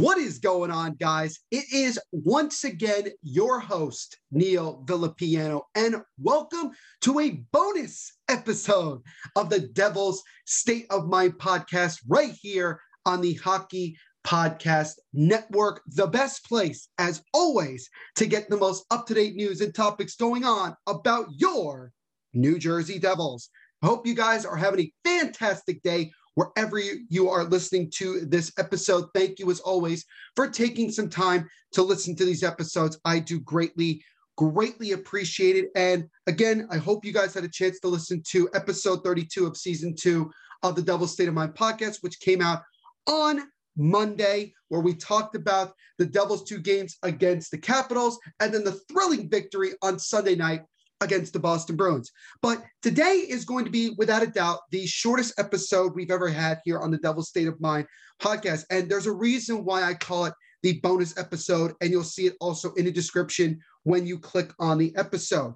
What is going on, guys? It is once again your host, Neil Villapiano, and welcome to a bonus episode of the Devil's State of Mind podcast right here on the Hockey Podcast Network, the best place, as always, to get the most up to date news and topics going on about your New Jersey Devils. Hope you guys are having a fantastic day wherever you are listening to this episode. Thank you, as always, for taking some time to listen to these episodes. I do greatly, greatly appreciate it. And again, I hope you guys had a chance to listen to episode 32 of season two of the Devil's State of Mind podcast, which came out on Monday, where we talked about the Devils' two games against the Capitals and then the thrilling victory on Sunday night against the Boston Bruins. But today is going to be, without a doubt, the shortest episode we've ever had here on the Devil's State of Mind podcast. And there's a reason why I call it the bonus episode, and you'll see it also in the description when you click on the episode.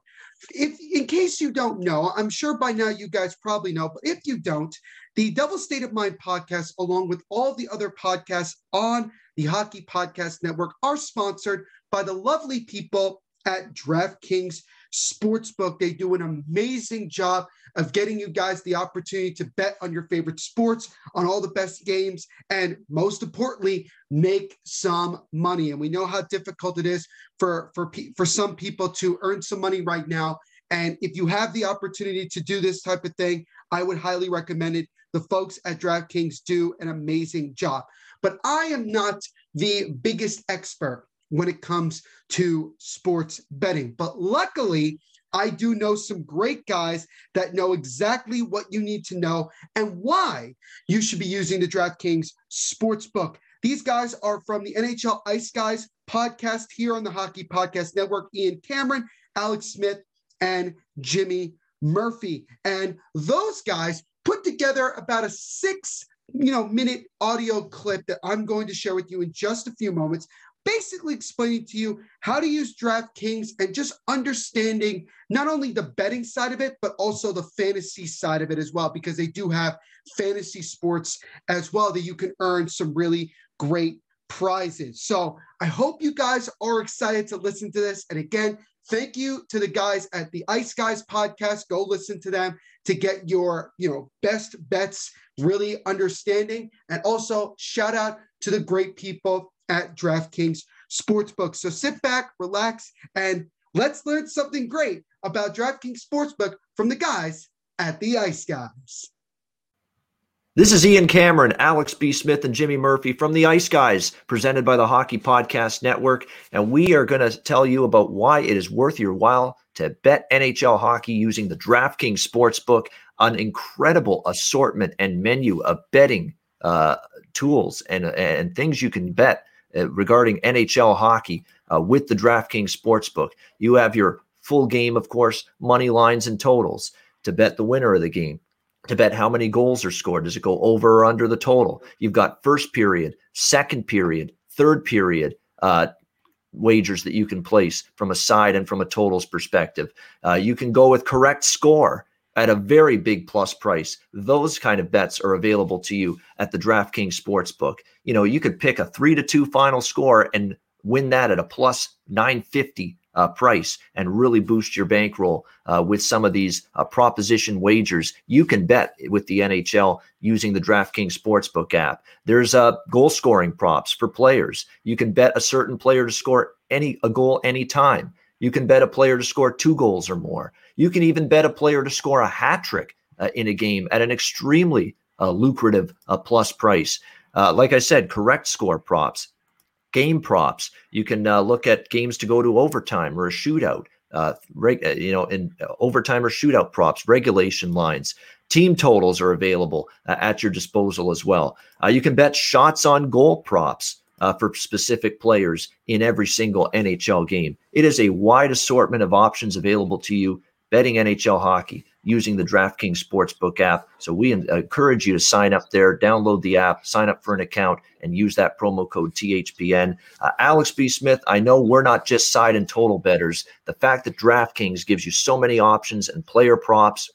If, in case you don't know, I'm sure by now you guys probably know, but if you don't, the Devil's State of Mind podcast, along with all the other podcasts on the Hockey Podcast Network, are sponsored by the lovely people at DraftKings Sportsbook. They do an amazing job of getting you guys the opportunity to bet on your favorite sports, on all the best games, and most importantly, make some money. And we know how difficult it is for for for some people to earn some money right now. And if you have the opportunity to do this type of thing, I would highly recommend it. The folks at DraftKings do an amazing job. But I am not the biggest expert when it comes to sports betting. But luckily, I do know some great guys that know exactly what you need to know and why you should be using the DraftKings Sportsbook. These guys are from the NHL Ice Guys podcast here on the Hockey Podcast Network. Ian Cameron, Alex Smith, and Jimmy Murphy. And those guys put together about a six you know minute audio clip that I'm going to share with you in just a few moments basically explaining to you how to use DraftKings and just understanding not only the betting side of it, but also the fantasy side of it as well, because they do have fantasy sports as well that you can earn some really great prizes. So I hope you guys are excited to listen to this. And again, thank you to the guys at the Ice Guys podcast. Go listen to them to get your, you know, best bets really understanding. And also shout out to the great people at DraftKings Sportsbook. So sit back, relax, and let's learn something great about DraftKings Sportsbook from the guys at the Ice Guys. This is Ian Cameron, Alex B. Smith, and Jimmy Murphy from the Ice Guys, presented by the Hockey Podcast Network. And we are going to tell you about why it is worth your while to bet NHL hockey using the DraftKings Sportsbook, an incredible assortment and menu of betting uh, tools and, and things you can bet uh, regarding NHL hockey uh, with the DraftKings Sportsbook. You have your full game, of course, money lines and totals to bet the winner of the game, to bet how many goals are scored. Does it go over or under the total? You've got first period, second period, third period. Uh, wagers that you can place from a side and from a totals perspective. Uh, you can go with correct score at a very big plus price. Those kind of bets are available to you at the DraftKings Sportsbook. You know, you could pick a three to two final score and win that at a plus 950 uh, price and really boost your bankroll uh, with some of these uh, proposition wagers. You can bet with the NHL using the DraftKings Sportsbook app. There's uh, goal scoring props for players. You can bet a certain player to score any a goal anytime. You can bet a player to score two goals or more. You can even bet a player to score a hat trick uh, in a game at an extremely uh, lucrative uh, plus price. Uh, like I said, correct score props, game props. You can uh, look at games to go to overtime or a shootout. Uh, reg- you know, in overtime or shootout props, regulation lines, team totals are available at your disposal as well. you can bet shots on goal props uh, for specific players in every single NHL game. It is a wide assortment of options available to you betting NHL hockey using the DraftKings Sportsbook app. So we encourage you to sign up there, download the app, sign up for an account, and use that promo code THPN. Uh, Alex B. Smith, I know we're not just side and total betters. The fact that DraftKings gives you so many options and player props,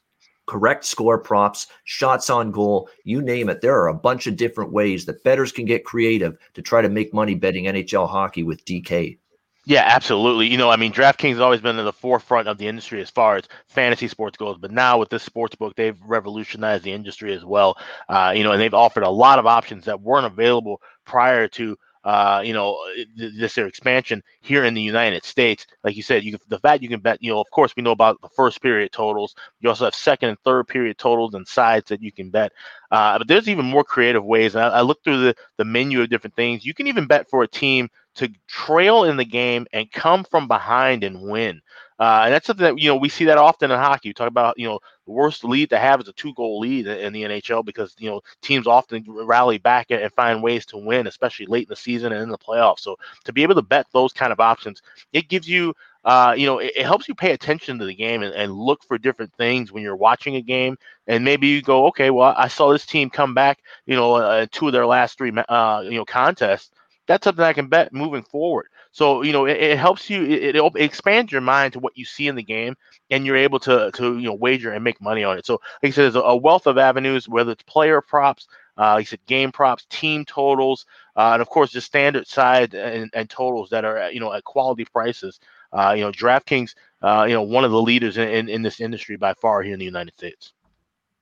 correct score props, shots on goal, you name it. There are a bunch of different ways that bettors can get creative to try to make money betting NHL hockey with DK. Yeah, absolutely. You know, I mean, DraftKings has always been in the forefront of the industry as far as fantasy sports goes, but now with this sports book, they've revolutionized the industry as well. Uh, you know, and they've offered a lot of options that weren't available prior to uh, you know, this their expansion here in the United States. Like you said, you the fact you can bet, you know, of course we know about the first period totals. You also have second and third period totals and sides that you can bet. Uh, but there's even more creative ways. I, I look through the the menu of different things. You can even bet for a team to trail in the game and come from behind and win. Uh, and that's something that you know we see that often in hockey. You talk about you know the worst lead to have is a two-goal lead in the NHL because you know teams often rally back and find ways to win, especially late in the season and in the playoffs. So to be able to bet those kind of options, it gives you uh, you know, it, it, helps you pay attention to the game and, and, look for different things when you're watching a game. And maybe you go, okay, well, I saw this team come back, you know, uh, two of their last three, uh, you know, contests. That's something I can bet moving forward. So you know it, it helps you. It, it, expands your mind to what you see in the game, and you're able to to you know wager and make money on it. So like I said, there's a wealth of avenues, whether it's player props, uh, like I said, game props, team totals, uh, and of course the standard side and, and totals that are you know at quality prices. Uh, you know, DraftKings, uh, you know, one of the leaders in, in, in this industry by far here in the United States.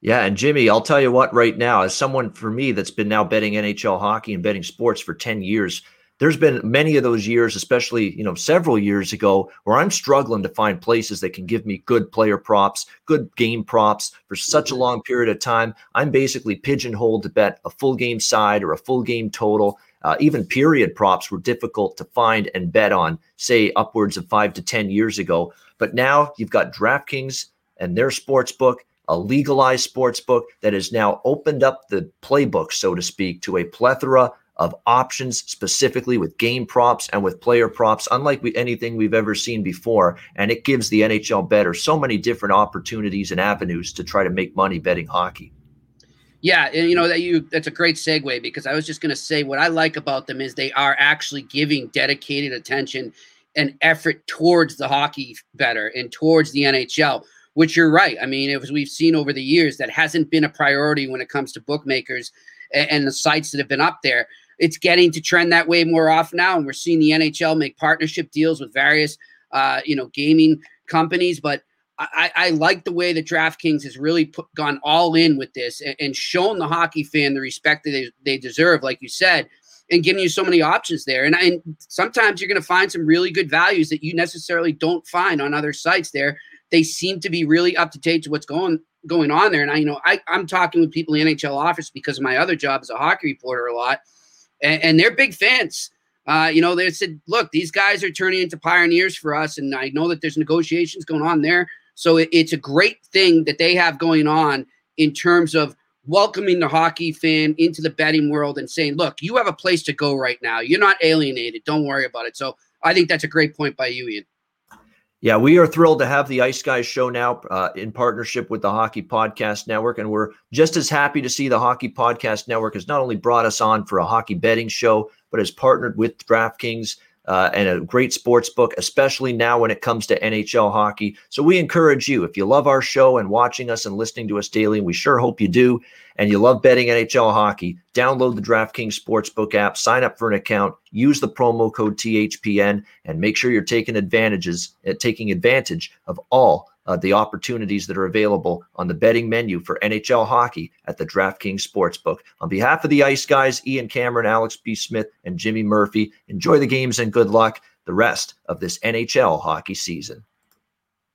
Yeah, and Jimmy, I'll tell you what, right now, as someone for me that's been now betting NHL hockey and betting sports for 10 years, there's been many of those years, especially, you know, several years ago, where I'm struggling to find places that can give me good player props, good game props for such a mm-hmm. long period of time. I'm basically pigeonholed to bet a full game side or a full game total. Uh, even period props were difficult to find and bet on, say upwards of five to 10 years ago. But now you've got DraftKings and their sports book, a legalized sports book that has now opened up the playbook, so to speak, to a plethora of options specifically with game props and with player props, unlike we, anything we've ever seen before. And it gives the NHL better so many different opportunities and avenues to try to make money betting hockey. Yeah, and you know that you that's a great segue because I was just going to say what I like about them is they are actually giving dedicated attention and effort towards the hockey better and towards the NHL. Which you're right. I mean, as we've seen over the years, that hasn't been a priority when it comes to bookmakers and, and the sites that have been up there it's getting to trend that way more often now, and we're seeing the NHL make partnership deals with various, uh, you know, gaming companies. But I, I, like the way that DraftKings has really put, gone all in with this and, and shown the hockey fan the respect that they, they deserve, like you said, and giving you so many options there. And, and sometimes you're going to find some really good values that you necessarily don't find on other sites there. They seem to be really up to date to what's going going on there. And I, you know, I, I'm talking with people in the NHL office because of my other job as a hockey reporter a lot and, and they're big fans. Uh, you know, they said, look, these guys are turning into pioneers for us. And I know that there's negotiations going on there. So it, it's a great thing that they have going on in terms of welcoming the hockey fan into the betting world and saying, look, you have a place to go right now. You're not alienated. Don't worry about it. So I think that's a great point by you, Ian. Yeah, we are thrilled to have the Ice Guys show now uh, in partnership with the Hockey Podcast Network. And we're just as happy to see the Hockey Podcast Network has not only brought us on for a hockey betting show, but has partnered with DraftKings uh, and a great sports book, especially now when it comes to NHL hockey. So we encourage you, if you love our show and watching us and listening to us daily, and we sure hope you do, and you love betting NHL hockey, download the DraftKings Sportsbook app, sign up for an account, use the promo code THPN, and make sure you're taking advantages, uh, taking advantage of all uh, the opportunities that are available on the betting menu for NHL hockey at the DraftKings Sportsbook. On behalf of the Ice Guys, Ian Cameron, Alex B. Smith, and Jimmy Murphy, enjoy the games and good luck the rest of this NHL hockey season.